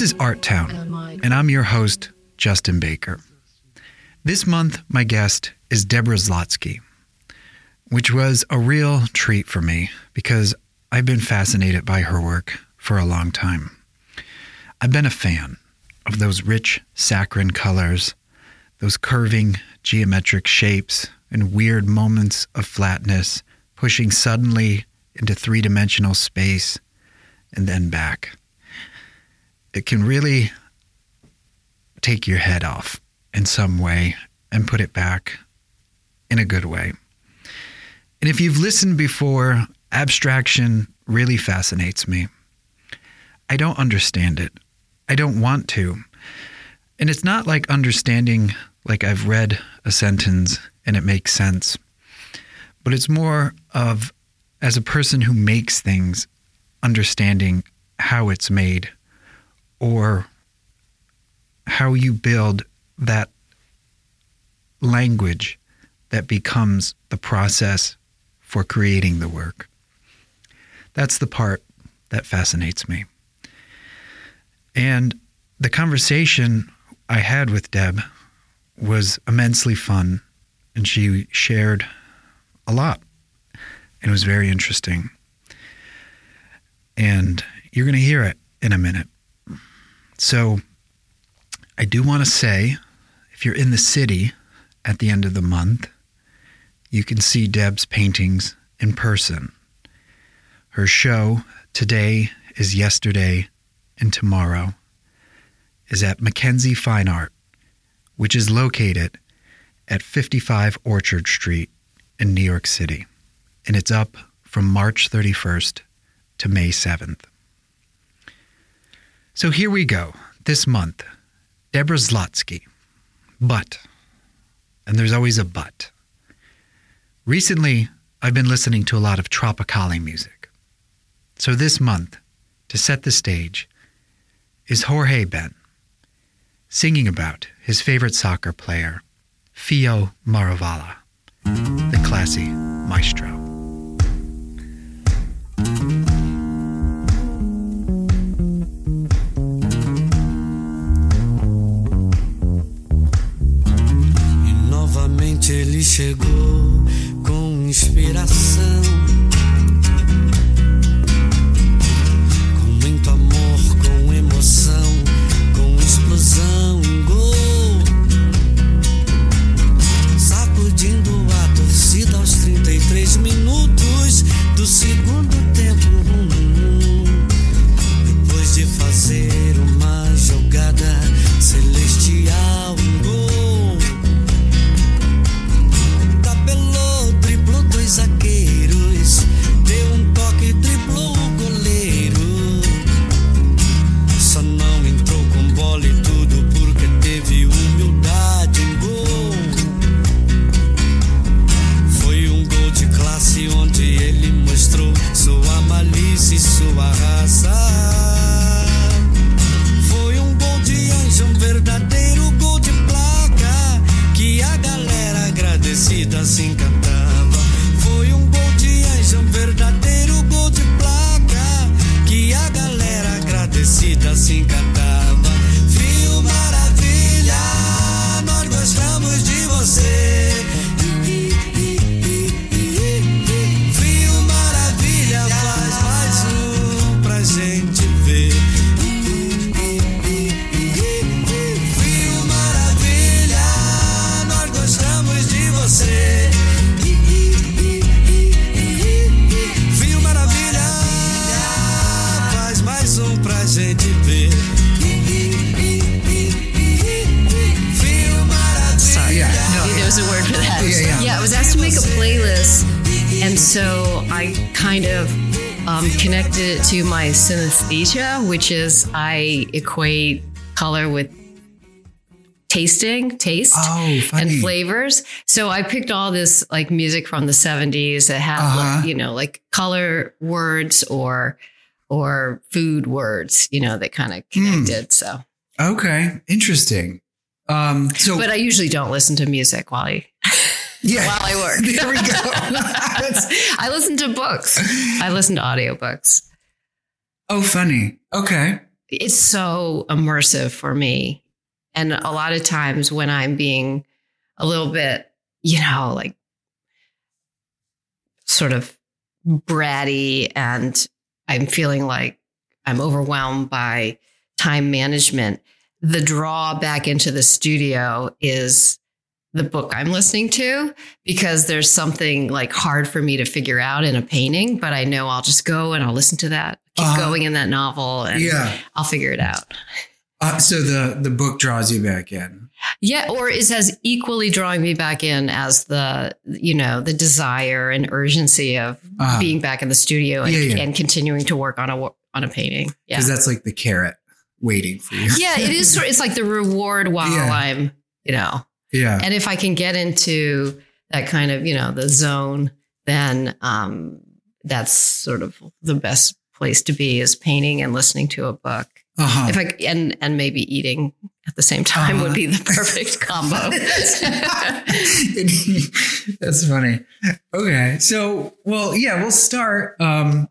This is Art Town, and I'm your host, Justin Baker. This month, my guest is Deborah Zlotsky, which was a real treat for me because I've been fascinated by her work for a long time. I've been a fan of those rich saccharine colors, those curving geometric shapes, and weird moments of flatness pushing suddenly into three dimensional space and then back it can really take your head off in some way and put it back in a good way. And if you've listened before, abstraction really fascinates me. I don't understand it. I don't want to. And it's not like understanding, like I've read a sentence and it makes sense, but it's more of, as a person who makes things, understanding how it's made or how you build that language that becomes the process for creating the work. That's the part that fascinates me. And the conversation I had with Deb was immensely fun, and she shared a lot. And it was very interesting. And you're going to hear it in a minute. So I do want to say if you're in the city at the end of the month, you can see Deb's paintings in person. Her show, Today is Yesterday and Tomorrow, is at Mackenzie Fine Art, which is located at 55 Orchard Street in New York City. And it's up from March 31st to May 7th. So here we go. This month, Deborah Zlotsky. But, and there's always a but. Recently, I've been listening to a lot of Tropicália music. So this month, to set the stage, is Jorge Ben singing about his favorite soccer player, Filho Maravilha, the classy maestro. Ele chegou com inspiração. Com muito amor, com emoção, com explosão, um gol. Sacudindo a torcida aos 33 minutos do segundo tempo. Depois de fazer uma jogada which is I equate color with tasting, taste, Oh, and flavors. So I picked all this like music from the 70s that had Uh-huh. like, you know like color words or or food words, you know, that kind of Hmm. connected. So, Okay, interesting. Um, so but I usually don't listen to music while I yeah, while I work. there we go. I listen to books. I listen to audiobooks. Oh, funny. Okay. it's so immersive for me. And a lot of times when I'm being a little bit, you know, like sort of bratty and I'm feeling like I'm overwhelmed by time management, the draw back into the studio is the book I'm listening to because there's something like hard for me to figure out in a painting, but I know I'll just go and I'll listen to that, keep Uh-huh. going in that novel, and Yeah. I'll figure it out. Uh, so the the book draws you back in. Yeah, or is as equally drawing me back in as the you know the desire and urgency of Uh-huh. being back in the studio and, Yeah, yeah. and continuing to work on a on a painting. Yeah, Because that's like the carrot waiting for you. yeah, it is. It's like the reward while Yeah. I'm you know, Yeah. and if I can get into that kind of you know the zone, then um, that's sort of the best place to be is painting and listening to a book. Uh-huh. If I and and maybe eating at the same time Uh-huh. would be the perfect combo. That's funny. Okay. So, well, yeah, we'll start. Um,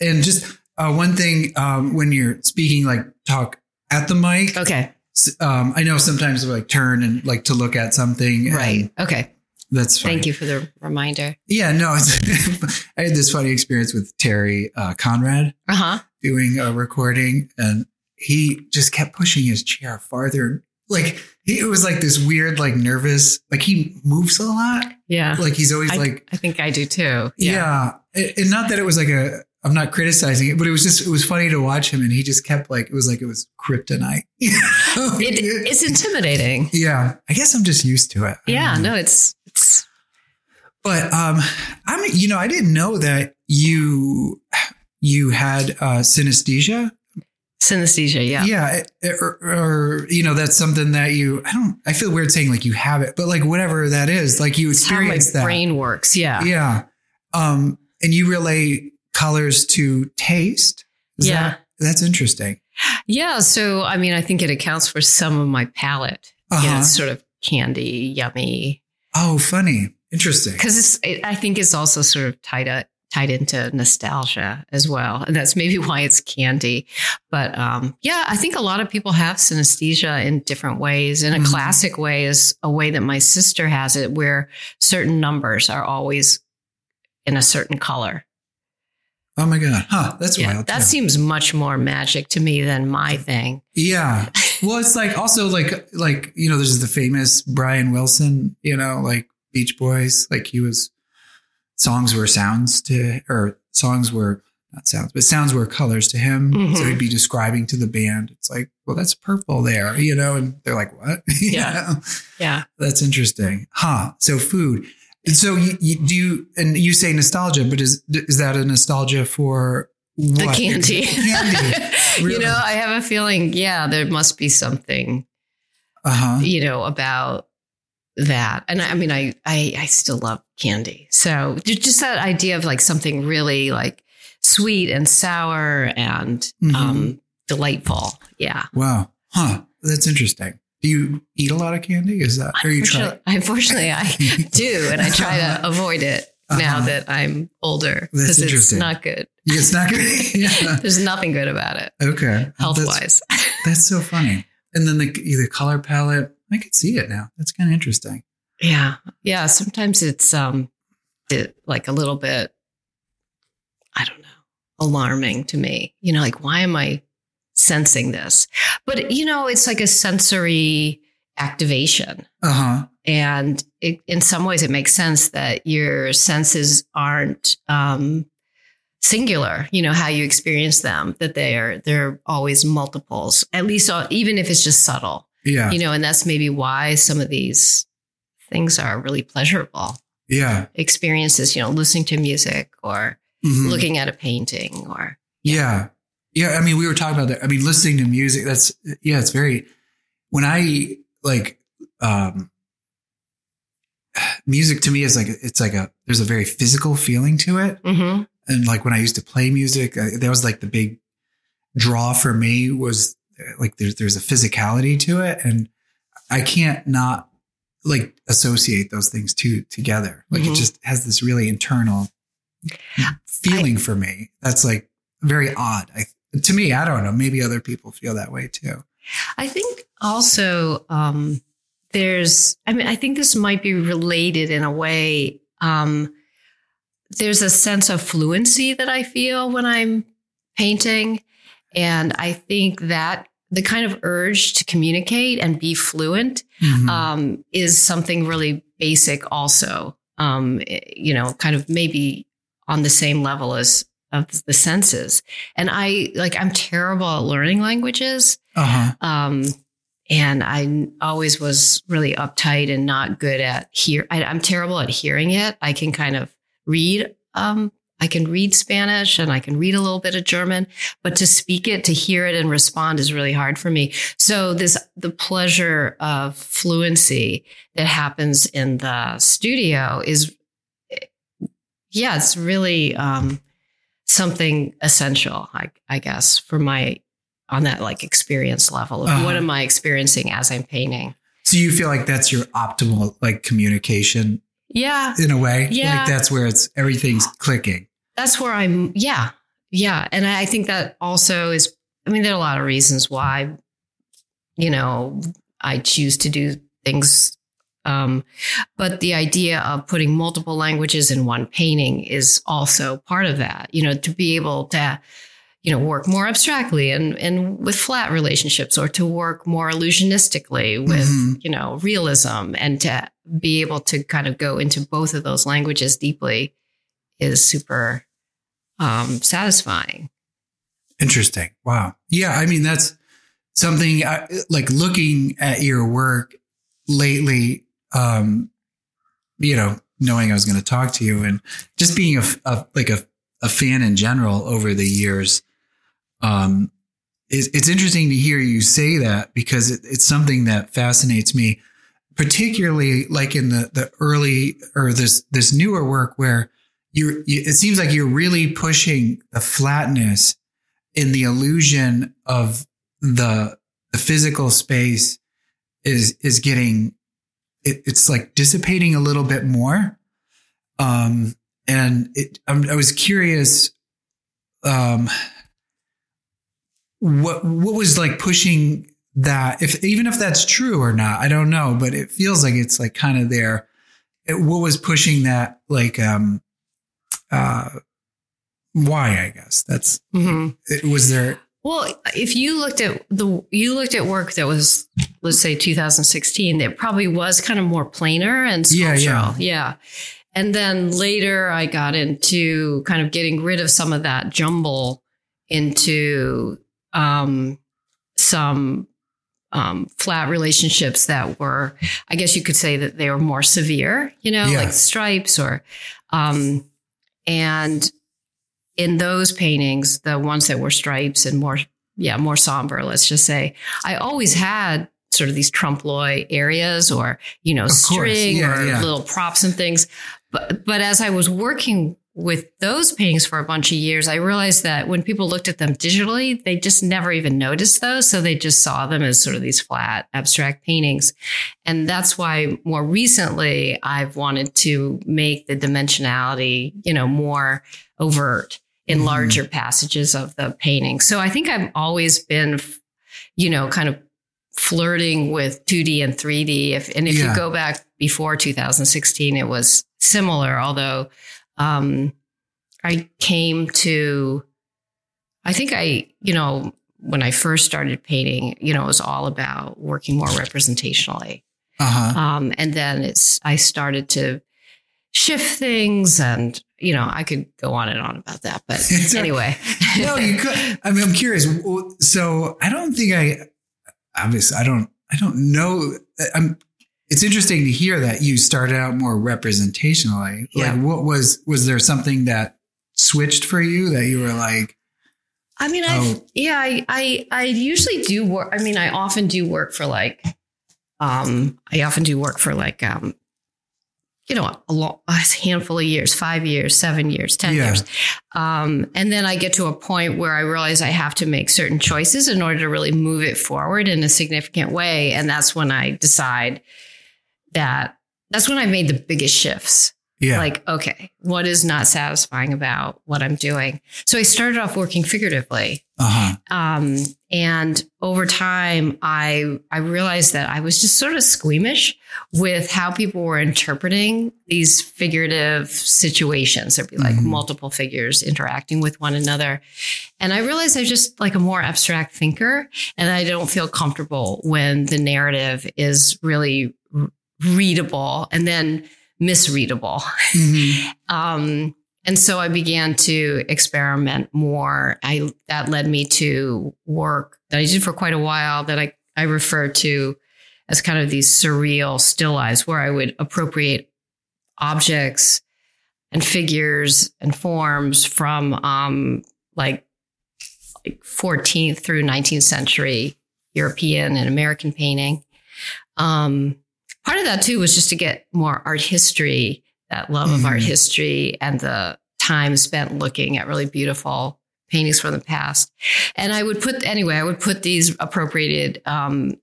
and just uh, one thing um, when you're speaking, like talk at the mic. okay, Um, I know sometimes we like turn and like to look at something. right. Okay. That's fine. Thank you for the reminder. Yeah. No, it's, I had this funny experience with Terry uh, Conrad Uh huh. doing a recording and he just kept pushing his chair farther. Like he, it was like this weird, like nervous, like he moves a lot. Yeah. Like he's always I, like, I think I do too. yeah. And and not that it was like a, I'm not criticizing it, but it was just, it was funny to watch him and he just kept like, it was like it was kryptonite. It, it's intimidating. yeah. I guess I'm just used to it. I Yeah. No, it's But um, I'm you know I didn't know that you you had uh, synesthesia. synesthesia. Yeah. Yeah, or, or you know that's something that you I don't I feel weird saying like you have it, but like whatever that is, like you It's how my experience that. brain works. Yeah. Yeah, um, and you relate colors to taste. Is Yeah. that- that's interesting. Yeah. So, I mean, I think it accounts for some of my palate. Yeah. Uh-huh. It's sort of candy, yummy. Oh, funny, interesting. Because it, I think it's also sort of tied up, tied into nostalgia as well. And that's maybe why it's candy. But um, yeah, I think a lot of people have synesthesia in different ways. And a Mhm. classic way is a way that my sister has it, where certain numbers are always in a certain color. Oh my god, huh? That's Yeah, wild. that seems much more magic to me than my thing. Yeah. Well, it's like also like like you know, there's the famous Brian Wilson, you know, like Beach Boys. Like he was songs were sounds to or songs were not sounds, but sounds were colors to him. Mhm. So he'd be describing to the band. It's like, well, that's purple there, you know, and they're like, what? Yeah. know? Yeah. That's interesting. Huh. So food. And so you, you do you and you say nostalgia, but is is that a nostalgia for The what? candy. Candy. You know, I have a feeling, yeah, there must be something, Uh-huh. you know, about that. And I I mean, I, I, I still love candy. So just that idea of like something really like sweet and sour and Mhm. um, delightful. Yeah. Wow. Huh. That's interesting. Do you eat a lot of candy? Is that or you try? Unfortunately, unfortunately, I do. And I try to avoid it now Uh-huh. that I'm older That's because it's interesting. not good. It's not good. yeah. There's nothing good about it Okay. Health wise. that's so funny. And then the the color palette, I can see it now. That's kind of interesting. Yeah. Yeah. Sometimes it's um it, like a little bit, I don't know, alarming to me. You know, like why am I sensing this? But you know, it's like a sensory activation. Uh huh. And it, in some ways, it makes sense that your senses aren't um, singular. You know how you experience them; that they're they're always multiples. At least, uh, even if it's just subtle Yeah. you know, and that's maybe why some of these things are really pleasurable yeah. experiences, you know, listening to music or Mhm. looking at a painting or, Yeah. Yeah. I mean, we were talking about that. I mean, listening to music, that's, yeah, it's very, when I like, um, music to me is like, it's like a, there's a very physical feeling to it. Mhm. And like when I used to play music, I, that was like the big draw for me was uh, like, there's, there's a physicality to it. And I can't not like associate those things two together. Like Mhm. it just has this really internal feeling for me. That's like very odd. I to me, I don't know. Maybe other people feel that way too. I think also um, there's, I mean, I think this might be related in a way. Um, there's a sense of fluency that I feel when I'm painting. And I think that the kind of urge to communicate and be fluent mm-hmm. um, is something really basic, also. Um, you know, kind of maybe on the same level as of the senses. And I like I'm terrible at learning languages. Uh-huh. Um, and I always was really uptight and not good at hear. I, am terrible at hearing it. I can kind of read. Um, I can read Spanish and I can read a little bit of German, but to speak it, to hear it and respond is really hard for me. So this, the pleasure of fluency that happens in the studio is, yeah, it's really, um, something essential, I, I guess, for my on that like experience level of uh-huh. what am I experiencing as I'm painting. So you feel like that's your optimal like communication? Yeah. In a way? Yeah. Like that's where it's everything's clicking. That's where I'm yeah. Yeah. And I think that also is I mean, there are a lot of reasons why, you know, I choose to do things um, but the idea of putting multiple languages in one painting is also part of that, you know, to be able to, you know, work more abstractly and, and with flat relationships or to work more illusionistically with, mm-hmm. you know, realism and to be able to kind of go into both of those languages deeply is super um, satisfying. Interesting. Wow. Yeah. I mean, that's something I, like looking at your work lately um, you know, knowing I was going to talk to you and just being a, a like a, a fan in general over the years. Um, it's, it's interesting to hear you say that because it, it's something that fascinates me, particularly like in the, the early or this, this newer work where you're, you, it seems like you're really pushing the flatness in the illusion of the, the physical space is, is getting it, it's like dissipating a little bit more. Um, and it, I was curious, um, what, what was like pushing that if, even if that's true or not, I don't know, but it feels like it's like kind of there. It, what was pushing that? Like, um, uh, why, I guess that's, mm-hmm. it, was there, well, if you looked at the you looked at work that was let's say 2016, it probably was kind of more planar and sculptural. Yeah, yeah. yeah. And then later I got into kind of getting rid of some of that jumble into um, some um, flat relationships that were, I guess you could say that they were more severe, you know, yeah. like stripes or, um, and in those paintings, the ones that were stripes and more, yeah, more somber, let's just say, I always had sort of these trompe l'oeil areas or, you know, of string yeah, or yeah. little props and things. But, but as I was working with those paintings for a bunch of years, I realized that when people looked at them digitally, they just never even noticed those. So they just saw them as sort of these flat, abstract paintings. And that's why more recently I've wanted to make the dimensionality, you know, more overt in mm-hmm. larger passages of the painting. So I think I've always been, you know, kind of flirting with 2D and 3D. If and if yeah. you go back before 2016, it was similar, although um, I came to I think I, you know, when I first started painting, you know, it was all about working more representationally. Uh-huh. Um, and then it's I started to shift things and you know i could go on and on about that but anyway no you could i mean i'm curious so i don't think i obviously i don't i don't know i'm it's interesting to hear that you started out more representationally yeah. like what was was there something that switched for you that you were like i mean oh. i yeah I, I i usually do work i mean i often do work for like um i often do work for like um you know, a, lot, a handful of years, five years, seven years, 10 yeah. years. Um, and then I get to a point where I realize I have to make certain choices in order to really move it forward in a significant way. And that's when I decide that that's when I made the biggest shifts. Yeah. Like, okay, what is not satisfying about what I'm doing? So I started off working figuratively. uh huh. Um, and over time, I I realized that I was just sort of squeamish with how people were interpreting these figurative situations. There'd be like Mhm. multiple figures interacting with one another, and I realized I'm just like a more abstract thinker, and I don't feel comfortable when the narrative is really readable and then misreadable. Mhm. Um, and so I began to experiment more. I that led me to work that I did for quite a while that I, I refer to as kind of these surreal still lives where I would appropriate objects and figures and forms from um, like, like 14th through 19th century European and American painting. Um, part of that too was just to get more art history, that love of art Mhm. history and the time spent looking at really beautiful paintings from the past. And I would put, anyway, I would put these appropriated um,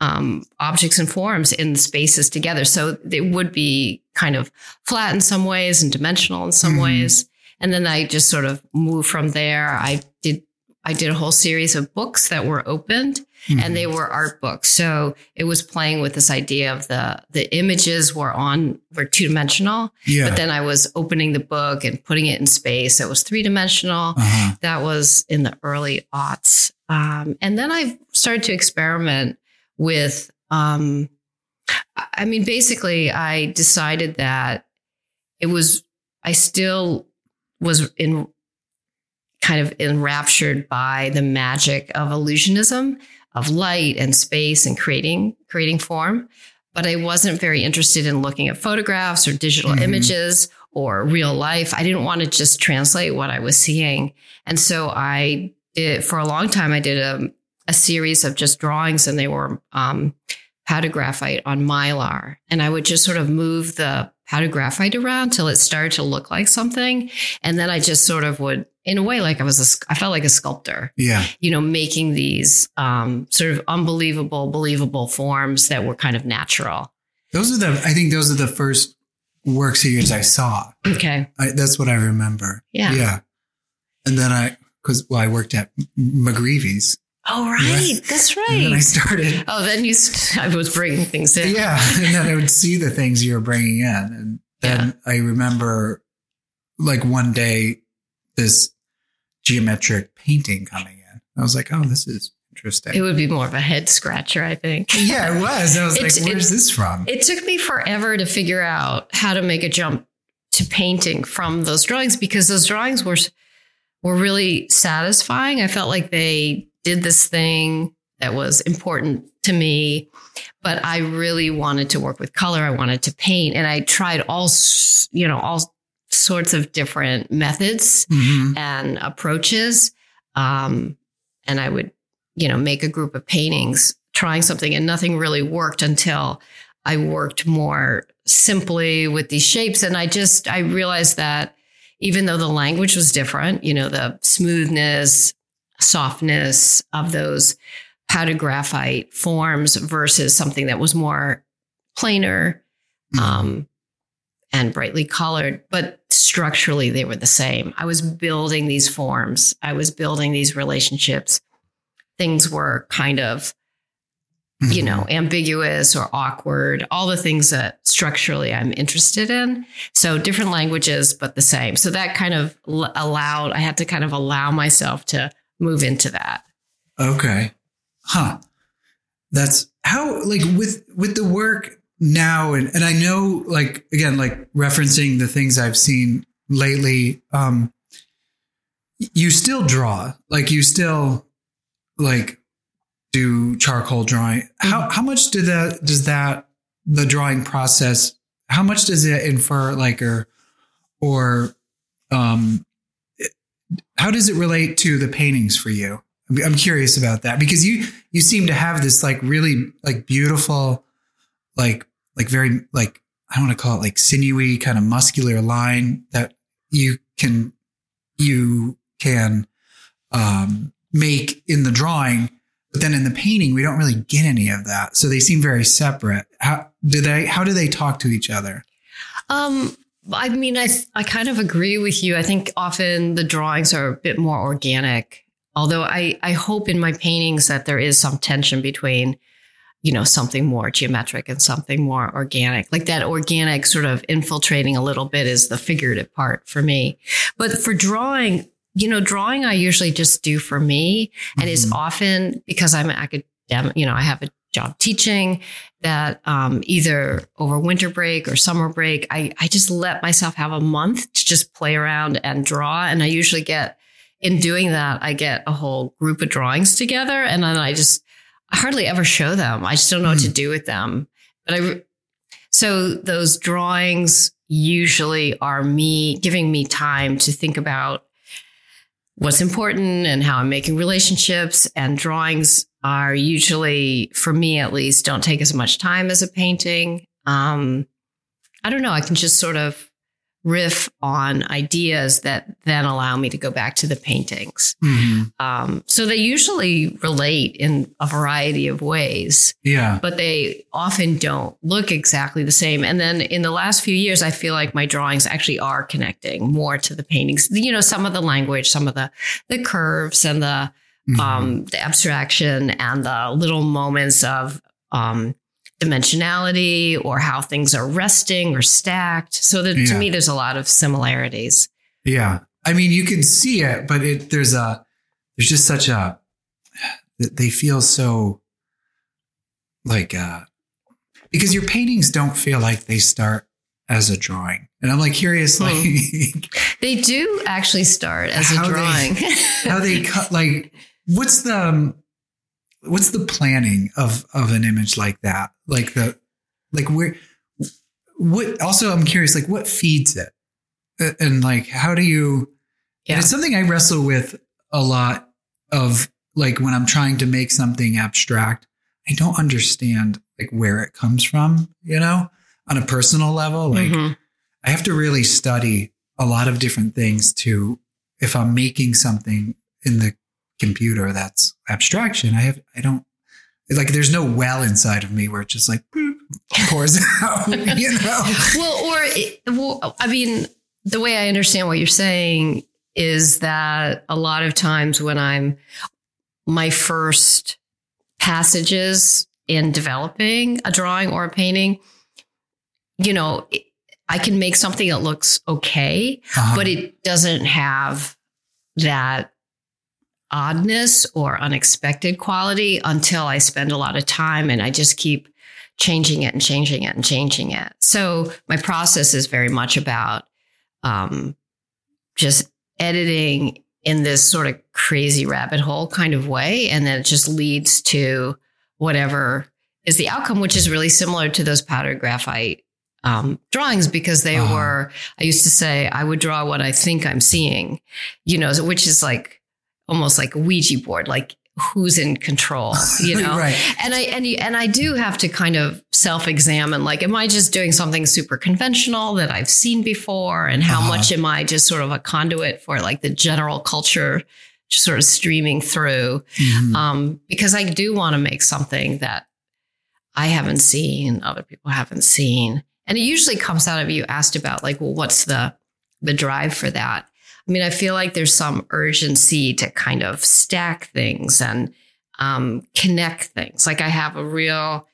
um, objects and forms in spaces together. So they would be kind of flat in some ways and dimensional in some Mhm. ways. And then I just sort of moved from there. I did, I did a whole series of books that were opened and they were art books. So it was playing with this idea of the the images were on were two dimensional, yeah. but then I was opening the book and putting it in space. It was three dimensional. uh-huh. That was in the early aughts, um, and then I started to experiment with. Um, I mean, basically, I decided that it was. I still was in kind of enraptured by the magic of illusionism of light and space and creating creating form but i wasn't very interested in looking at photographs or digital Mhm. images or real life. I didn't want to just translate what i was seeing. And so i did for a long time i did a, a series of just drawings and they were um, powdergraphite on mylar. And i would just sort of move the powdergraphite around till it started to look like something. And then i just sort of would in a way like i was a, i felt like a sculptor Yeah. you know, making these um, sort of unbelievable, believable forms that were kind of natural. Those are the, I think those are the first works work series I saw. Okay. I, that's what I remember. Yeah. Yeah. And then I, cause, well, I worked at McGreevy's Oh, right. Right. That's and then I right. started. Oh, then you, st- I was bringing things in. Yeah. And then I would see the things you were bringing in. And then I remember like one day this geometric painting coming in. I was like, oh, this is interesting. It would be more of a head scratcher, I think. yeah, it was. I was It's- like, where's this from? It took me forever to figure out how to make a jump to painting from those drawings because those drawings were were really satisfying. I felt like they did this thing that was important to me, but I really wanted to work with color. I wanted to paint, and I tried all you know all sorts of different methods Mhm. and approaches. Um, and I would, you know, make a group of paintings trying something, and nothing really worked until I worked more simply with these shapes. And I just, I realized that even though the language was different, you know, the smoothness, softness of those powder graphite forms versus something that was more planar um, and brightly colored, but structurally they were the same. I was building these forms, I was building these relationships. Things were kind of, you Mhm. know, ambiguous or awkward, all the things that structurally I'm interested in. So different languages, but the same. So that kind of allowed, I had to kind of allow myself to move into that. Okay. Huh. That's how like with with the work now and and I know like again like referencing the things I've seen lately um you still draw. Like you still like do charcoal drawing. How how much do that does that the drawing process how much does it infer like or or um how does it relate to the paintings for you? I'm- I'm curious about that because you you seem to have this like really like beautiful like like very like I don't want to call it like sinewy kind of muscular line that you can you can um make in the drawing but then in the painting we don't really get any of that so they seem very separate how do they how do they talk to each other Um, I mean, I I kind of agree with you. I think often the drawings are a bit more organic. Although I I hope in my paintings that there is some tension between, you know, something more geometric and something more organic. Like that organic sort of infiltrating a little bit is the figurative part for me. But for drawing, you know, drawing I usually just do for me, and mm-hmm. it's often because I'm an academic. You know, I have a job teaching that um, either over winter break or summer break, I, I just let myself have a month to just play around and draw. And I usually get, in doing that, I get a whole group of drawings together and then I just I hardly ever show them. I just don't know mm. what to hmm. do with them. But I, so those drawings usually are me giving me time to think about what's important and how I'm making relationships and drawings are usually, for me at least, don't take as much time as a painting. Um, I don't know. I can just sort of riff on ideas that then allow me to go back to the paintings. Mm-hmm. Um, so they usually relate in a variety of ways. Yeah. But they often don't look exactly the same. And then in the last few years, I feel like my drawings actually are connecting more to the paintings. You know, some of the language, some of the the curves and the mm-hmm. um, the abstraction and the little moments of um, dimensionality or how things are resting or stacked. So that, yeah. to me, there's a lot of similarities. Yeah, I mean, you can see it, but it, there's a there's just such a they feel so like uh because your paintings don't feel like they start as a drawing. And I'm like curious, like hmm. they do actually start as a drawing. They, how they cut like what's the um, what's the planning of of an image like that? Like the like where what also I'm curious like what feeds it? And like how do you yeah. it's something I wrestle with a lot of like when I'm trying to make something abstract, I don't understand like where it comes from, you know, on a personal level. Like mm-hmm. I have to really study a lot of different things to if I'm making something in the computer that's abstraction. I have, I don't, like, there's no well inside of me where it just like boop, pours out, you know? Well, or, it, well, I mean, the way I understand what you're saying is that a lot of times when I'm my first passages in developing a drawing or a painting, you know, I can make something that looks okay, uh-huh. but it doesn't have that oddness or unexpected quality until I spend a lot of time and I just keep changing it and changing it and changing it. So my process is very much about um, just editing in this sort of crazy rabbit hole kind of way. And then it just leads to whatever is the outcome, which is really similar to those powdered graphite um, drawings because they uh-huh. were, I used to say, I would draw what I think I'm seeing, you know, which is like almost like a Ouija board, like who's in control, you know? right. And I and and I do have to kind of self-examine like am I just doing something super conventional that I've seen before and how uh-huh. much am I just sort of a conduit for like the general culture just sort of streaming through mm-hmm. um, because I do want to make something that I haven't seen, other people haven't seen. And it usually comes out of you asked about like, well, what's the the drive for that? I mean, I feel like there's some urgency to kind of stack things and um, connect things. Like I have a real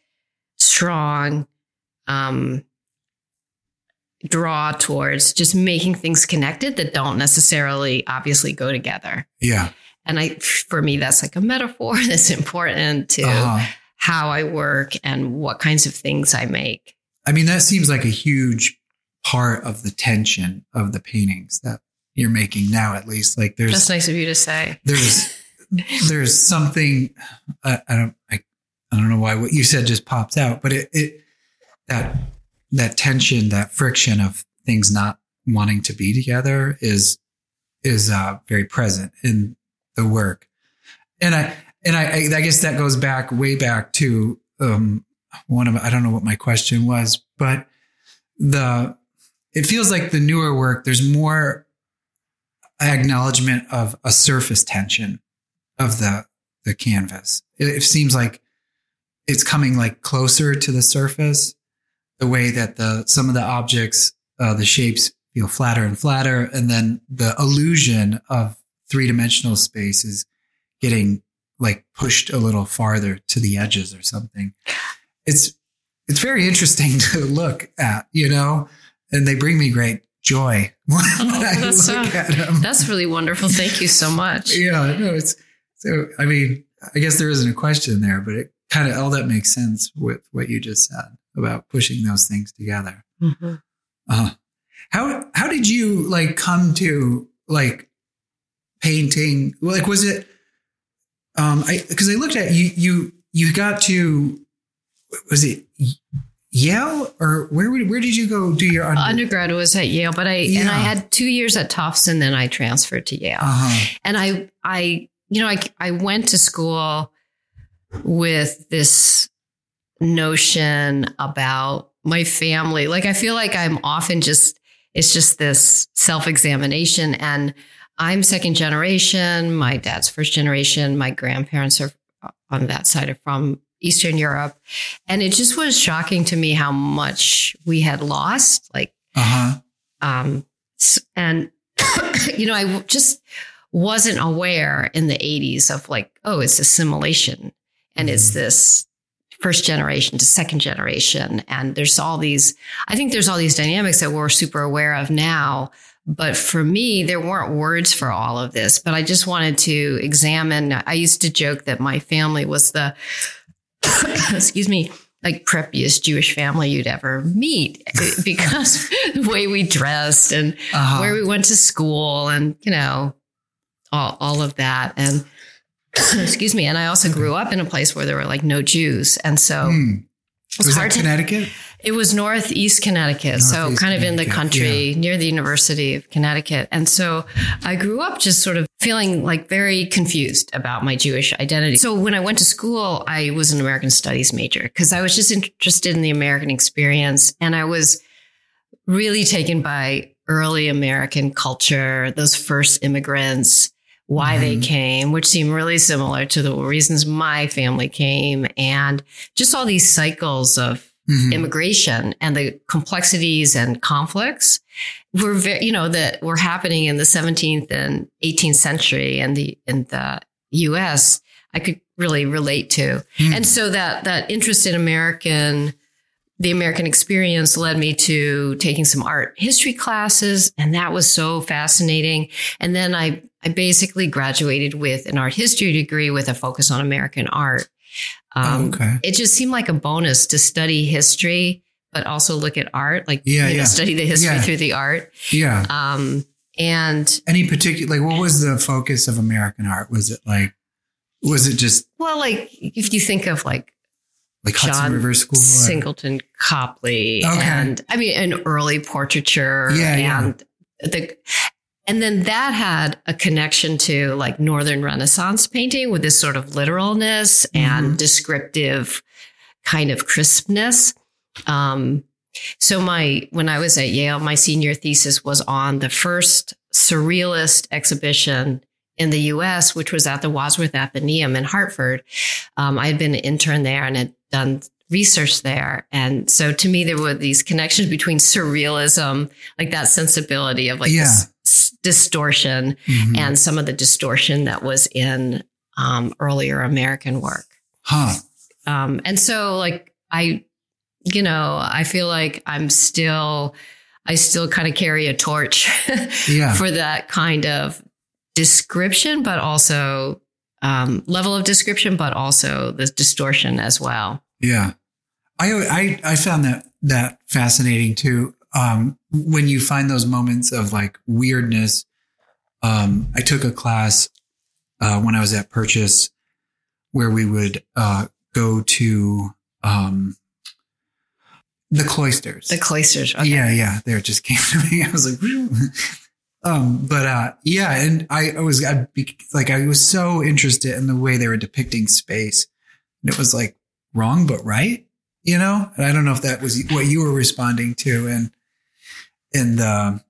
strong um, draw towards just making things connected that don't necessarily obviously go together. Yeah. And I, for me, that's like a metaphor that's important to uh-huh. how I work and what kinds of things I make. I mean, that seems like a huge part of the tension of the paintings that you're making now, at least. Like there's that's nice of you to say. There's there's something I, I don't I, I don't know why what you said just pops out, but it it that that tension, that friction of things not wanting to be together is is uh, very present in the work, and I and I, I guess that goes back way back to um, one of I don't know what my question was, but the it feels like the newer work there's more acknowledgement of a surface tension of the the canvas. It, it, seems like it's coming like closer to the surface. The way that the some of the objects uh, the shapes feel flatter and flatter, and then the illusion of three dimensional space is getting like pushed a little farther to the edges or something. It's it's very interesting to look at, you know, and they bring me great joy when Oh, I that's, look so- at them. that's really wonderful. Thank you so much. Yeah, no, it's so. I mean, I guess there isn't a question there, but it kind of all that makes sense with what you just said about pushing those things together. Mhm. Uh, how how did you like come to like painting? Like, was it? Um, I because I looked at you. You you got to was it Yale or where where did you go do your under? Undergrad was at Yale, but I and I had two years at Tufts, and then I transferred to Yale. uh-huh. and I, I, you know, I, I went to school with this notion about my family. Like, I feel like I'm often just, it's just this self examination. And I'm second generation. My dad's first generation. My grandparents are on that side are from Eastern Europe. And it just was shocking to me how much we had lost. Like, Uh-huh. um, and you know, I just wasn't aware in the 80s of like, oh, it's assimilation and it's Mhm. this first generation to second generation. And there's all these, I think there's all these dynamics that we're super aware of now. But for me, there weren't words for all of this, but I just wanted to examine. I used to joke that my family was the, excuse me, like preppiest Jewish family you'd ever meet because the way we dressed and Uh-huh. where we went to school and, you know, all, all of that. And excuse me. And I also grew up in a place where there were like no Jews. And so Hmm. it was, Was hard that to, Connecticut? It was Northeast Connecticut. so Northeast kind of in the Connecticut, country near the University of Connecticut. And so I grew up just sort of feeling like very confused about my Jewish identity. So when I went to school, I was an American studies major because I was just interested in the American experience. And I was really taken by early American culture, those first immigrants, why they Mhm. came, which seemed really similar to the reasons my family came, and just all these cycles of Mhm. immigration and the complexities and conflicts were very, you know, that were happening in the 17th and 18th century and the in the US, I could really relate to. Hmm. And so that that interest in American the American experience led me to taking some art history classes and that was so fascinating. And then I I basically graduated with an art history degree with a focus on American art. Oh, okay. It just seemed like a bonus to study history, but also look at art, like Yeah, you know, yeah. study the history Yeah. through the art. Yeah. Um, and Any particular like what was the focus of American art? Was it like was it just well, like if you think of like like Hudson John River School? or- Singleton Copley, Okay. and I mean, an early portraiture, Yeah, yeah. and the. And then that had a connection to like Northern Renaissance painting with this sort of literalness Mm-hmm. and descriptive kind of crispness. Um, so my when I was at Yale, my senior thesis was on the first surrealist exhibition in the U.S., which was at the Wadsworth Atheneum in Hartford. Um, I had been an intern there and had done research there, and so to me there were these connections between surrealism, like that sensibility of like Yeah. this distortion, Mhm. and some of the distortion that was in um, earlier American work. huh. Um, and so like I, you know, I feel like I'm still, I still kind of carry a torch Yeah. for that kind of description, but also um, level of description, but also the distortion as well. Yeah. I I I found that that fascinating too. Um when you find those moments of like weirdness. Um I took a class uh when I was at Purchase where we would uh go to um the cloisters. The cloisters. Okay. Yeah, yeah. There it just came to me. I was like, um, but uh, yeah, and I, I was I, be- like, I was so interested in the way they were depicting space. And it was like wrong but right, you know. And I don't know if that was what you were responding to in in the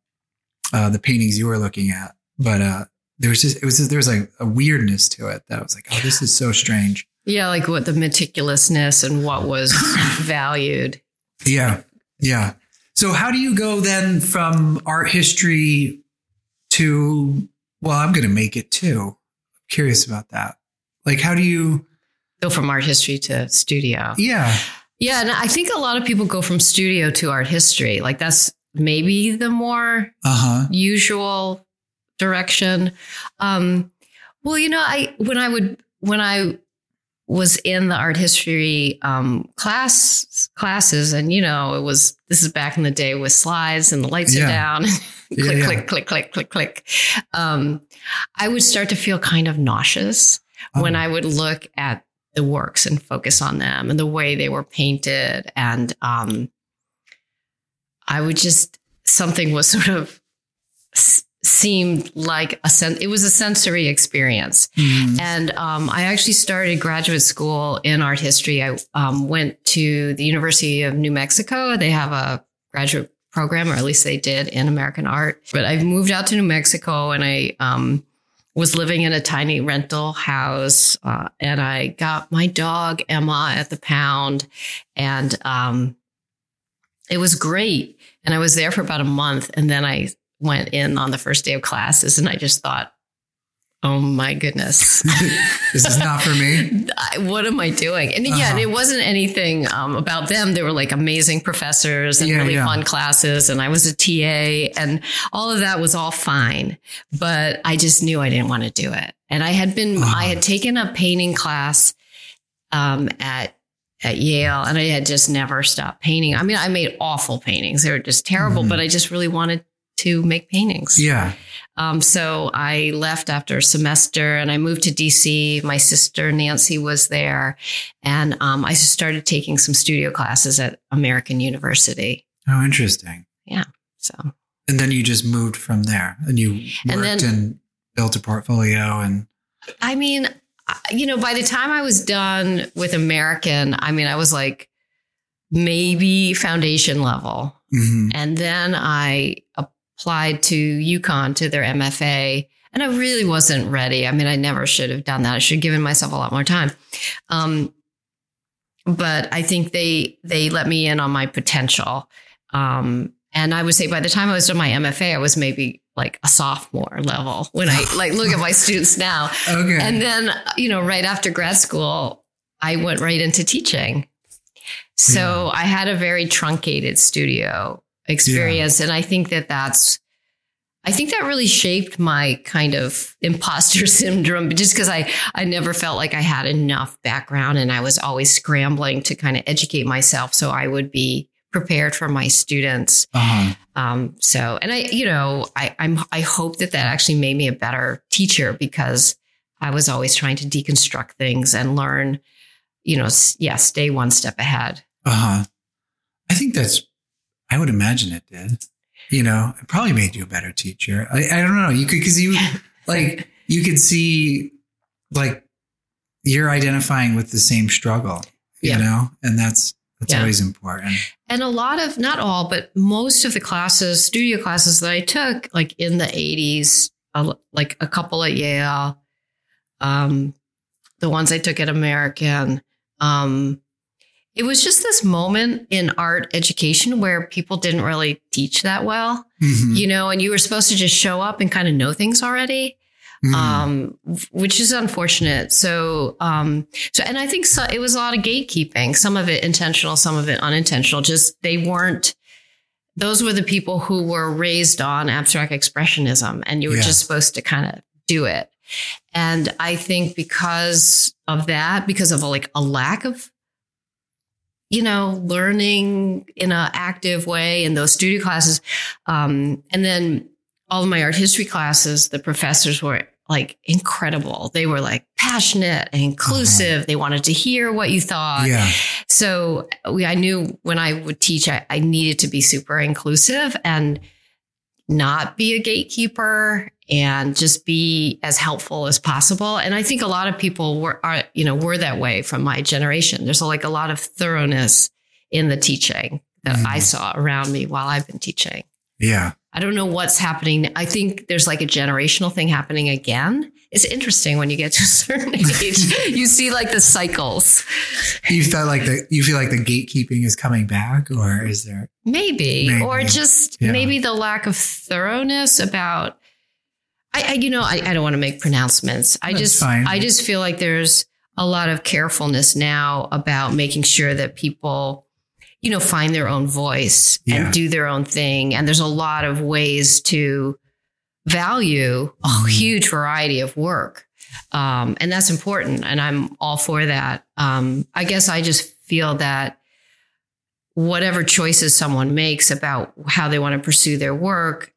uh, the paintings you were looking at, but uh, there was just it was just, there was like a weirdness to it that I was like, oh, this is so strange. Yeah. Like what the meticulousness and what was valued. Yeah. Yeah. So how do you go then from art history to well, I'm going to make it too. I'm curious about that. Like, how do you go from art history to studio? Yeah. Yeah. And I think a lot of people go from studio to art history. Like, that's maybe the more uh-huh. usual direction. Um, well, you know, I, when I would, when I was in the art history um, class classes, and you know, it was this is back in the day with slides and the lights yeah. are down, click, yeah, yeah. click, click, click, click, click. Um, I would start to feel kind of nauseous oh. when I would look at the works and focus on them and the way they were painted, and um, I would just something was sort of seemed like a sen- it was a sensory experience. Mm. and um, i actually started graduate school in art history. I um, went to the university of new mexico. They have a graduate program or at least they did in american art. But i moved out to new mexico and i um, was living in a tiny rental house uh, and i got my dog emma at the pound. And um, it was great and i was there for about a month and then i went in on the first day of classes and I just thought, oh my goodness. this is not for me. what am I doing? And uh-huh. yeah, and it wasn't anything um, about them. They were like amazing professors and yeah, really yeah. fun classes. And I was a TA and all of that was all fine. But I just knew I didn't want to do it. And I had been, uh-huh. I had taken a painting class um, at at Yale and I had just never stopped painting. I mean, I made awful paintings. They were just terrible, mm-hmm. but I just really wanted to make paintings. Yeah. Um, so I left after a semester and I moved to DC. My sister Nancy was there, and um, I started taking some studio classes at American University. Oh, interesting. Yeah. So. And then you just moved from there, and you worked and, then, and built a portfolio. And I mean, you know, by the time I was done with American, I mean, I was like maybe foundation level. Mm-hmm. And then I applied to UConn to their MFA. And I really wasn't ready. I mean, I never should have done that. I should have given myself a lot more time. Um, but I think they they let me in on my potential. Um, and I would say by the time I was done my MFA, I was maybe like a sophomore level when I like look at my students now. Okay. And then, you know, right after grad school, I went right into teaching. So yeah. I had a very truncated studio experience. Yeah. And I think that that's, I think that really shaped my kind of imposter syndrome just because I, I never felt like I had enough background and I was always scrambling to kind of educate myself so I would be prepared for my students. Uh-huh. Um, so, and I, you know, I, I'm, I hope that that actually made me a better teacher because I was always trying to deconstruct things and learn, you know, yeah, stay one step ahead. Uh huh. I think that's I would imagine it did. You know, it probably made you a better teacher. I, I don't know. You could, cause you like, you could see like you're identifying with the same struggle, you yeah. know, and that's, that's yeah. always important. And a lot of, not all, but most of the classes, studio classes that I took, like in the 80s, uh, like a couple at Yale, um, the ones I took at American, um, it was just this moment in art education where people didn't really teach that well, mm-hmm. you know, and you were supposed to just show up and kind of know things already. Mm. Um, which is unfortunate. So, um, so, and I think so, it was a lot of gatekeeping, some of it intentional, some of it unintentional. Just they weren't, those were the people who were raised on abstract expressionism and you were yeah. just supposed to kind of do it. And I think because of that, because of a, like a lack of you know, learning in an active way in those studio classes. Um, and then all of my art history classes, the professors were like incredible. They were like passionate and inclusive. Uh-huh. They wanted to hear what you thought. Yeah. So we, I knew when I would teach, I, I needed to be super inclusive and not be a gatekeeper and just be as helpful as possible. And I think a lot of people were, are, you know, were that way from my generation. There's like a lot of thoroughness in the teaching that mm-hmm. I saw around me while I've been teaching. Yeah. I don't know what's happening. I think there's like a generational thing happening again it's interesting when you get to a certain age. you see like the cycles. You felt like the you feel like the gatekeeping is coming back, or is there Maybe, Maybe. or just Yeah. maybe the lack of thoroughness about. I, I you know, I, I don't want to make pronouncements. I That's just, fine. I just feel like there's a lot of carefulness now about making sure that people, you know, find their own voice Yeah. and do their own thing. And there's a lot of ways to value a Mhm. huge variety of work. Um, and that's important. And I'm all for that. Um, I guess I just feel that whatever choices someone makes about how they want to pursue their work,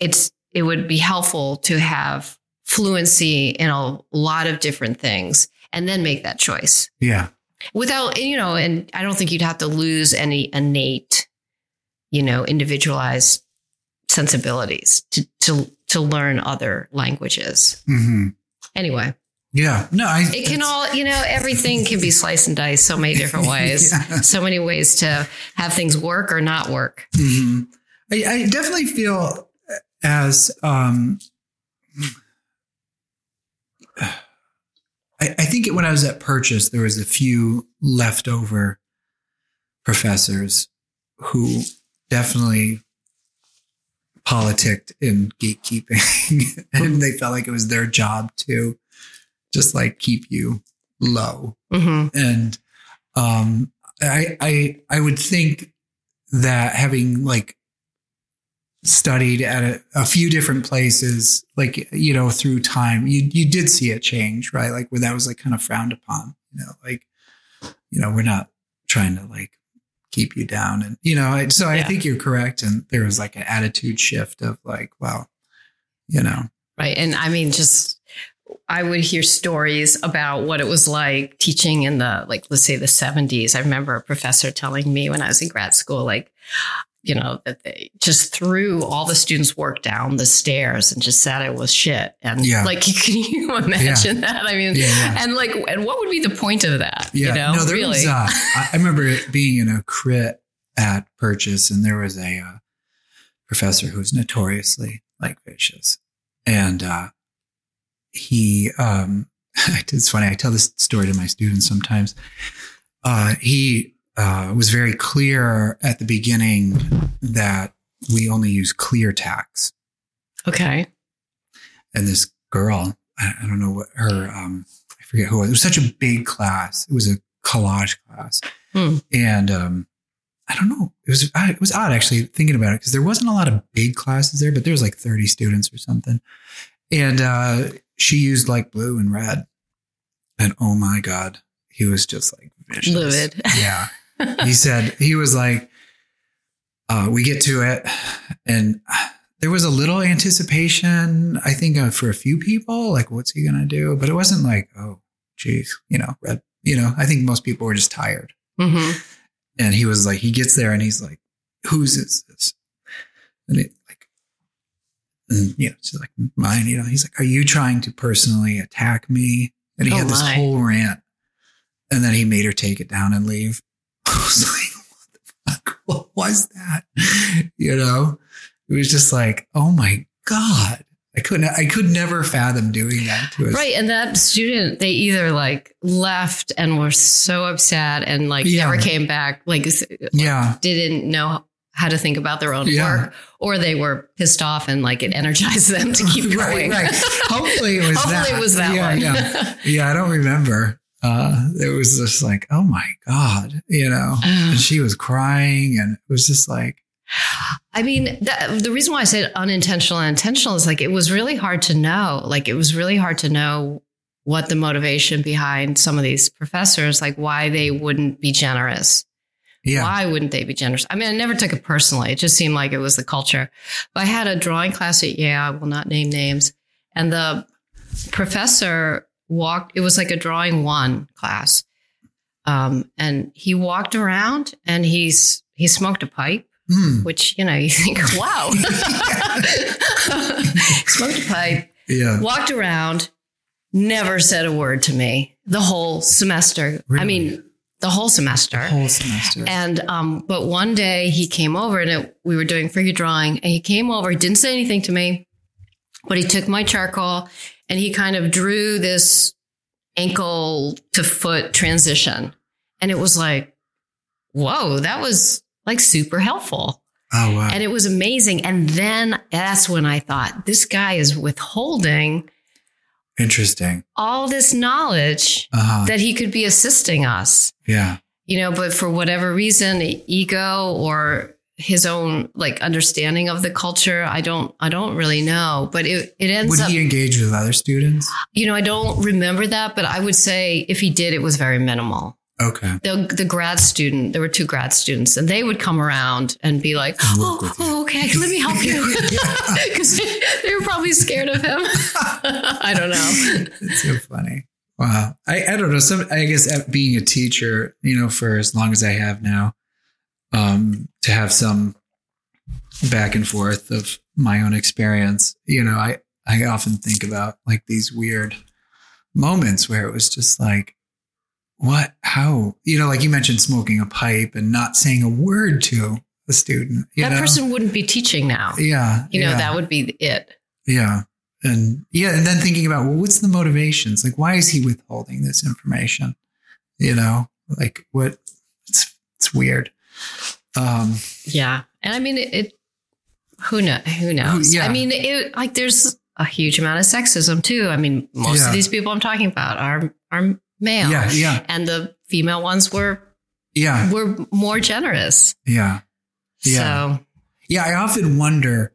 it's it would be helpful to have fluency in a lot of different things and then make that choice yeah without you know and i don't think you'd have to lose any innate you know individualized sensibilities to to to learn other languages. Hmm anyway. Yeah. No I it can all you know everything can be sliced and diced so many different ways. Yeah. so many ways to have things work or not work. Mhm. I, I definitely feel as um, I, I think when I was at Purchase, there was a few leftover professors who definitely politicked in gatekeeping, and they felt like it was their job to just like keep you low. Hmm and um i i i would think that having like studied at a, a few different places like you know through time. You you did see a change right? Like where that was like kind of frowned upon you know like you know we're not trying to like keep you down. And you know I- so i Yeah. think you're correct. And there was like an attitude shift of like well you know. Right. And i mean just i would hear stories about what it was like teaching in the like let's say the 70s i remember a professor telling me when i was in grad school like you know that they just threw all the students work down the stairs and just said it was shit and Yeah. like can you imagine that i mean Yeah, yeah. and like and what would be the point of that Yeah, you know no, there really was. Uh, I remember being in a crit at Purchase, and there was a uh, professor who was notoriously like vicious, and uh, he. Um, it's funny. I tell this story to my students sometimes. Uh, he uh, was very clear at the beginning that we only use clear tacks, okay and this girl, I, I don't know what her, um, I forget who it was. It was such a big class. It was a collage class. Hmm. And, um, I don't know. It was, I- it was odd actually thinking about it because there wasn't a lot of big classes there, but there was like 30 students or something. And, uh, she used like blue and red. And oh my God, he was just like vicious. Livid. Yeah. He said, he was like, uh, we get to it and there was a little anticipation, I think, uh, for a few people, like, what's he going to do? But it wasn't like, oh, geez, you know, red, you know, I think most people were just tired. hmm And he was like, he gets there and he's like, whose is this? And it like, and, you know, she's like, mine, you know, he's like, are you trying to personally attack me? And he Oh, had this my. whole rant. And then he made her take it down and leave. I was like, what the fuck? What was that? You know, it was just like, oh my God. I couldn't, I could never fathom doing that to us. Right. And that student, they either like left and were so upset and like Yeah. never came back, like Yeah. didn't know how to think about their own Yeah. work, or they were pissed off and like it energized them to keep Right, going. right. Hopefully it was Hopefully that. it was that Yeah, one. yeah. Yeah, I don't remember. Uh, it was just like, oh my God, you know, and she was crying and it was just like, I mean, that, the reason why I said unintentional and intentional is like it was really hard to know. Like it was really hard to know what the motivation behind some of these professors, like why they wouldn't be generous. yeah, Why wouldn't they be generous? I mean, I never took it personally. It just seemed like it was the culture. But I had a drawing class at Yale. I will not name names. And the professor walked, it was like a drawing one class. Um, and he walked around and he's, he smoked a pipe, Hmm. which, you know, you think, wow. smoked a pipe, yeah, walked around, never said a word to me the whole semester. I mean, the whole semester. whole semester. And um, but one day he came over and it, we were doing figure drawing, and he came over. He didn't say anything to me, But he took my charcoal and he kind of drew this ankle to foot transition. And it was like, whoa, that was like super helpful. Oh wow. And it was amazing. And then that's when I thought, this guy is withholding Interesting. all this knowledge Uh-huh. that he could be assisting us, yeah. you know, but for whatever reason, ego or his own like understanding of the culture, I don't, I don't really know, but it, it ends Would up, he engage with other students? you know, I don't remember that, but I would say if he did, it was very minimal. Okay. The, the grad student, there were two grad students, and they would come around and be like, oh, work with you. oh, okay, let me help you. Because they were probably scared of him. I don't know. It's so funny. Wow. I, I don't know. Some I guess uh, being a teacher, you know, for as long as I have now, um, to have some back and forth of my own experience, you know, I, I often think about like these weird moments where it was just like, what, how, you know, like you mentioned smoking a pipe and not saying a word to a student. You that know? person wouldn't be teaching now. yeah. You know, yeah. that would be it. Yeah. And yeah, and then thinking about well, what's the motivations? Like, why is he withholding this information? You know, like what? It's it's weird. Um, Yeah. And I mean, it, it who know, who knows? yeah. I mean, it, like there's a huge amount of sexism too. I mean, most Yeah. of these people I'm talking about are, are male. yeah, yeah, And the female ones were, yeah, were more generous. yeah, Yeah. So yeah. I often wonder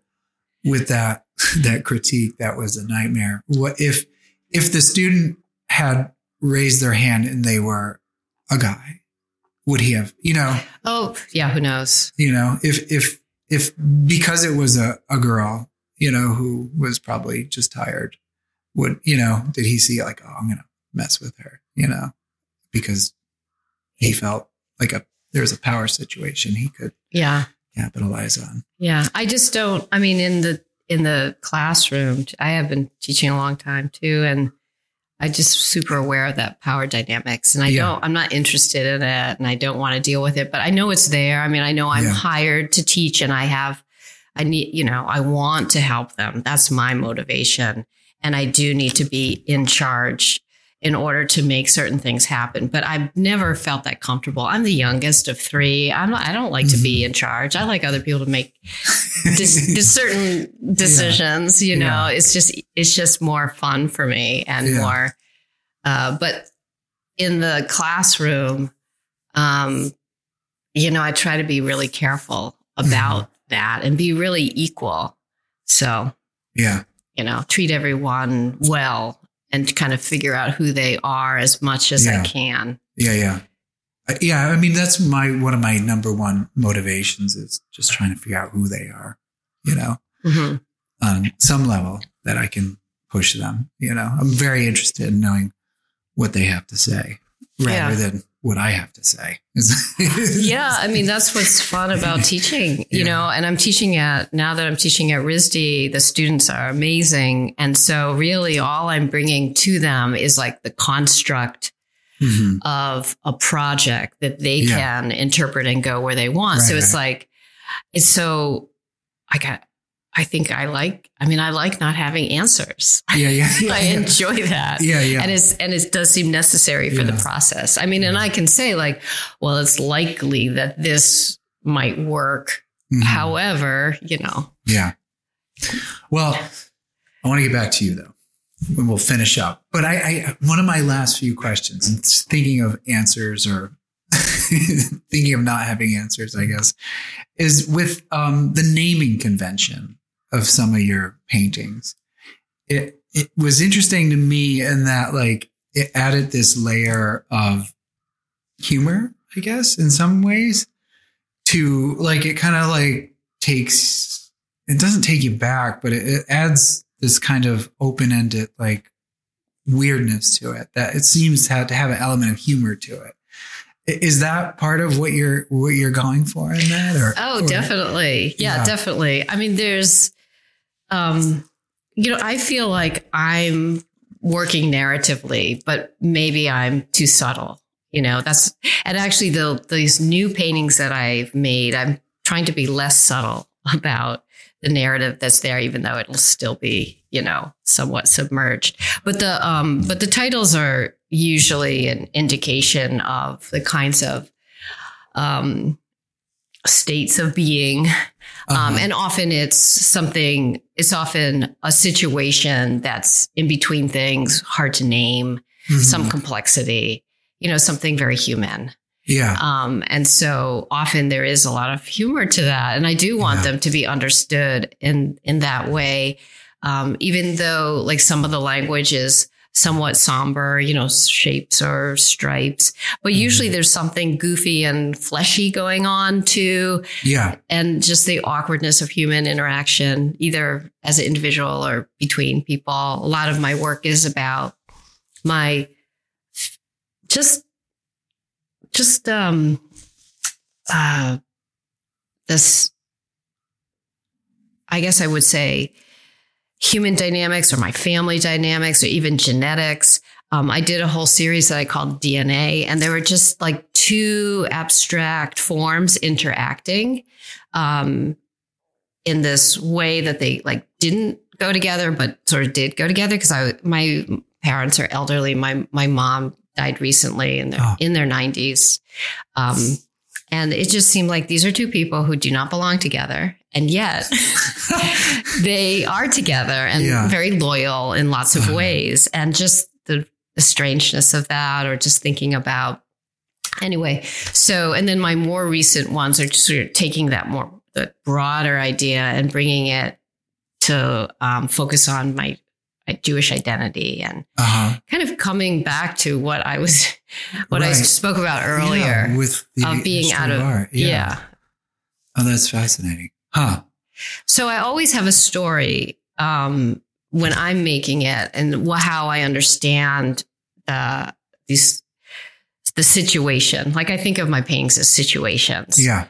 with that that critique that was a nightmare. What if if the student had raised their hand and they were a guy? Would he have? You know, Oh, yeah, who knows? you know, if if if because it was a, a girl, you know, who was probably just tired, would you know, did he see like, oh, I'm gonna mess with her, you know, because he felt like a there's a power situation he could Yeah. capitalize on. Yeah. I just don't I mean in the in the classroom, I have been teaching a long time too and I just super aware of that power dynamics and I Yeah. don't I'm not interested in it and I don't want to deal with it, but I know it's there. I mean, I know I'm Yeah. hired to teach and I have I need, you know, I want to help them. That's my motivation. And I do need to be in charge in order to make certain things happen. But I've never felt that comfortable. I'm the youngest of three. I'm not, I don't like to Mm-hmm. be in charge. I like other people to make dis- dis- certain decisions. You know, Yeah. it's just it's just more fun for me and Yeah. more. Uh, but in the classroom, um, you know, I try to be really careful about Mm-hmm. that and be really equal. So Yeah. you know, treat everyone well and kind of figure out who they are as much as Yeah. I can. Yeah. Yeah. Yeah. I mean, that's my, one of my number one motivations is just trying to figure out who they are, you know, Mhm. on some level that I can push them. You know, I'm very interested in knowing what they have to say rather Yeah. than what I have to say. Yeah, I mean that's what's fun about teaching, you Yeah. know. And I'm teaching at now that I'm teaching at RISD, the students are amazing, and so really all I'm bringing to them is like the construct Mhm. of a project that they Yeah. can interpret and go where they want. so it's right. like it's so I got. I think I like. I mean, I like not having answers. Yeah. Yeah. Yeah. I yeah. enjoy that. Yeah. Yeah. And it's and it does seem necessary for the process. I mean, and I can say like, well, it's likely that this might work. Mhm. However, you know, Yeah. Well, I want to get back to you though, when we'll finish up. But I, I one of my last few questions, and thinking of answers or thinking of not having answers, I guess, is with um, the naming convention of some of your paintings. It it was interesting to me in that like it added this layer of humor, I guess, in some ways, to like it kind of like takes it doesn't take you back, but it, it adds this kind of open ended like weirdness to it that it seems to have, to have an element of humor to it is that part of what you're what you're going for in that? Or oh, or- definitely, yeah, Yeah. definitely. I mean, there's, um, you know, I feel like I'm working narratively, but maybe I'm too subtle. You know, that's and actually the these new paintings that I've made, I'm trying to be less subtle about the narrative that's there, even though it'll still be, you know, somewhat submerged. But the um, but the titles are usually an indication of the kinds of um, states of being. Um, Uh-huh. and often it's something, it's often a situation that's in between things, hard to name, Mhm. some complexity, you know, something very human. yeah. Um, and so often there is a lot of humor to that. And I do want Yeah. them to be understood in, in that way. Um, even though like some of the language is somewhat somber, you know, shapes or stripes, but Mm-hmm. usually there's something goofy and fleshy going on too. yeah. And just the awkwardness of human interaction, either as an individual or between people. A lot of my work is about my just just um uh this i guess i would say human dynamics or my family dynamics or even genetics. Um, i did a whole series that i called dna and there were just like two abstract forms interacting um, in this way that they like didn't go together but sort of did go together because i my parents are elderly. My my mom died recently in their Oh. in their 90s um, and it just seemed like these are two people who do not belong together. And yet they are together and Yeah. very loyal in lots of ways. And just the, the strangeness of that or just thinking about anyway. So and then my more recent ones are just sort of taking that more the broader idea and bringing it to um, focus on my jewish identity and Uh-huh. kind of coming back to what i was what i spoke about earlier Yeah, with the of being out of art. yeah. Oh, that's fascinating. Huh. So I always have a story um, when I'm making it and how I understand the these the situation. Like I think of my paintings as situations Yeah.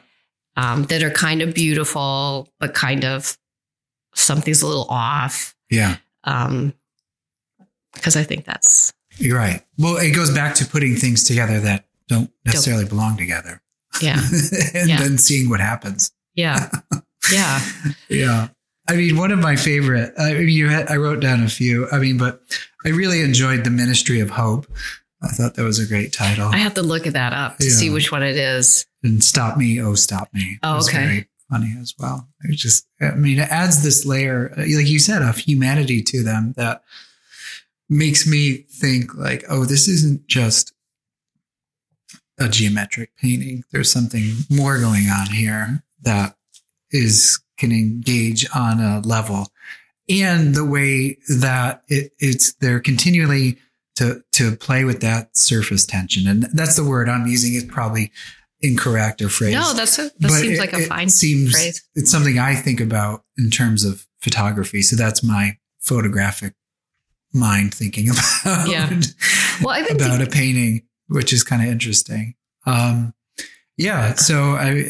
um, that are kind of beautiful, but kind of something's a little off. Yeah. Um, because I think that's You're right. Well, it goes back to putting things together that don't necessarily belong together. yeah, and Yeah. then seeing what happens. yeah, yeah. Yeah. I mean, one of my favorite, I mean, you had, I wrote down a few. I mean, but I really enjoyed The Ministry of Hope. I thought that was a great title. I have to look at that up to Yeah. see which one it is. and Stop Me, Oh, Stop Me. Oh, okay. Funny as well. It just, I mean, it adds this layer, like you said, of humanity to them that makes me think like, oh, this isn't just a geometric painting. There's something more going on here that is can engage on a level. And the way that it, it's they're continually to to play with that surface tension. And that's the word I'm using is probably incorrect or phrase. No, that's a, that But seems it- like a it fine seems phrase. it's something I think about in terms of photography. So that's my photographic mind thinking about Yeah. Well, I've been about thinking- a painting, which is kind of interesting. Um, yeah. So I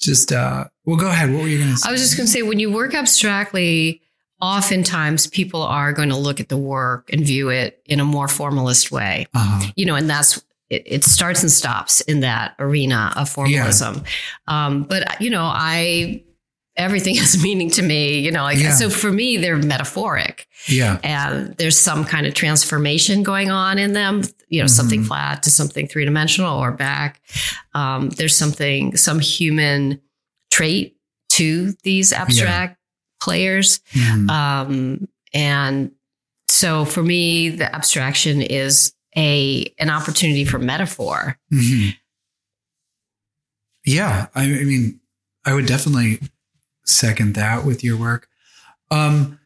just uh, well, go ahead. What were you going to say? I was just going to say, when you work abstractly, oftentimes people are going to look at the work and view it in a more formalist way, uh-huh. you know, and that's it, it starts and stops in that arena of formalism. Um, but you know, I everything has meaning to me, you know, like Yeah. so for me, they're metaphoric Yeah. and there's some kind of transformation going on in them you know something Mhm. flat to something three-dimensional or back um, there's something some human trait to these abstract players Mhm. um, and so for me the abstraction is a an opportunity for metaphor Mhm. Yeah. I, I mean, I would definitely second that with your work. Um,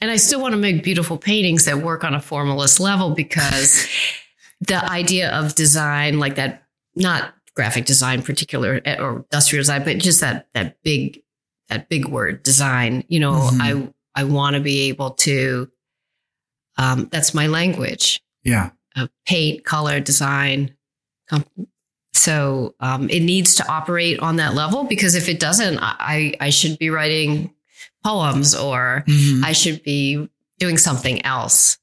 And I still want to make beautiful paintings that work on a formalist level because the idea of design, like that, not graphic design particular eh, or industrial design, but just that that big that big word design. You know, Mhm. I I want to be able to. Um, that's my language. Yeah. Uh, paint, color, design. So um, it needs to operate on that level because if it doesn't, I I should be writing poems or Mhm. I should be doing something else.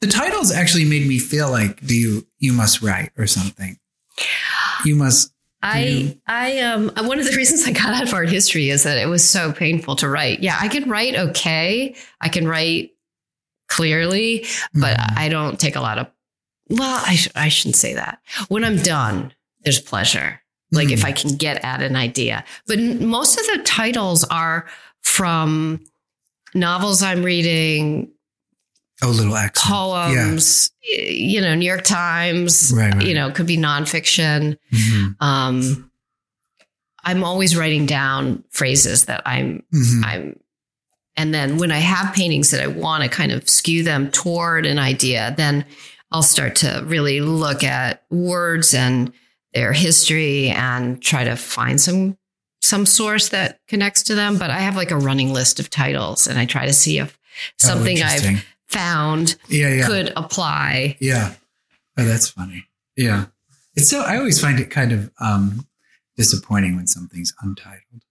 The titles actually made me feel like, do you, you must write or something. You must, I I um one of the reasons I got out of art history is that it was so painful to write. Yeah, I can write okay. I can write clearly, but Mhm. I don't take a lot of well, I sh- I shouldn't say that. When I'm done, there's pleasure. Like if Mhm. I can get at an idea. But n- most of the titles are from novels I'm reading, oh, little accent. poems, y- you know, New York Times, Right, right. you know, could be nonfiction. Mhm. Um, I'm always writing down phrases that I'm, Mhm. I'm, and then when I have paintings that I want to kind of skew them toward an idea, then I'll start to really look at words and their history and try to find some some source that connects to them. But I have like a running list of titles, and I try to see if Oh, something I've found yeah, yeah. could apply. Yeah. Oh, that's funny. Yeah. It's so, I always find it kind of um, disappointing when something's untitled.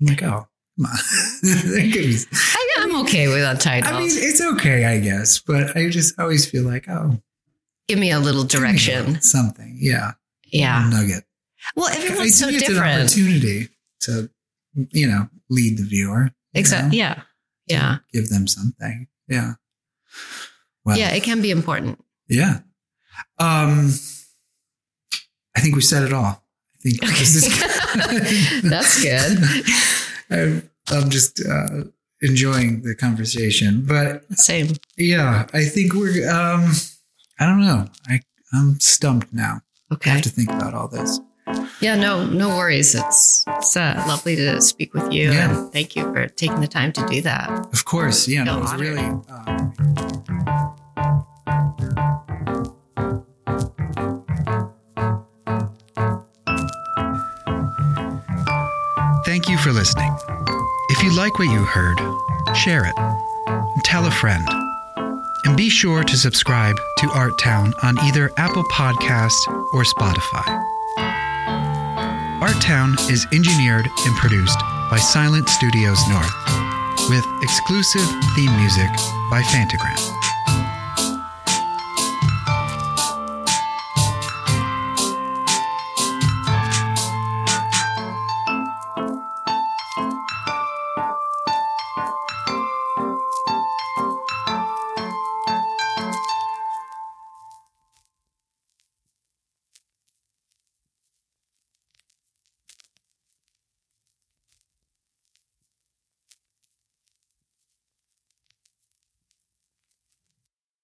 I'm like, oh, come on. There could be- I, I'm okay with untitled. I mean, it's okay, I guess, but I just always feel like, oh, Give me a little direction. something. Yeah. Yeah. A nugget. Well, everyone's so it's an different. opportunity to, you know, lead the viewer. Exactly. Yeah. Yeah. Give them something. Yeah. Well, Yeah. It can be important. Yeah. Um, I think we said it all. I think this is That's good. I'm, I'm just uh, enjoying the conversation, but Same. yeah, I think we're. Um, I don't know. I I'm stumped now. Okay. I have to think about all this. Yeah. No. No worries. It's it's uh, lovely to speak with you, Yeah. and thank you for taking the time to do that. Of course, yeah. No, it was honored. really. Um, Thank you for listening. If you like what you heard, share it tell a friend. And be sure to subscribe to Art Town on either Apple Podcasts or Spotify. Art Town is engineered and produced by Silent Studios North with exclusive theme music by Phantogram.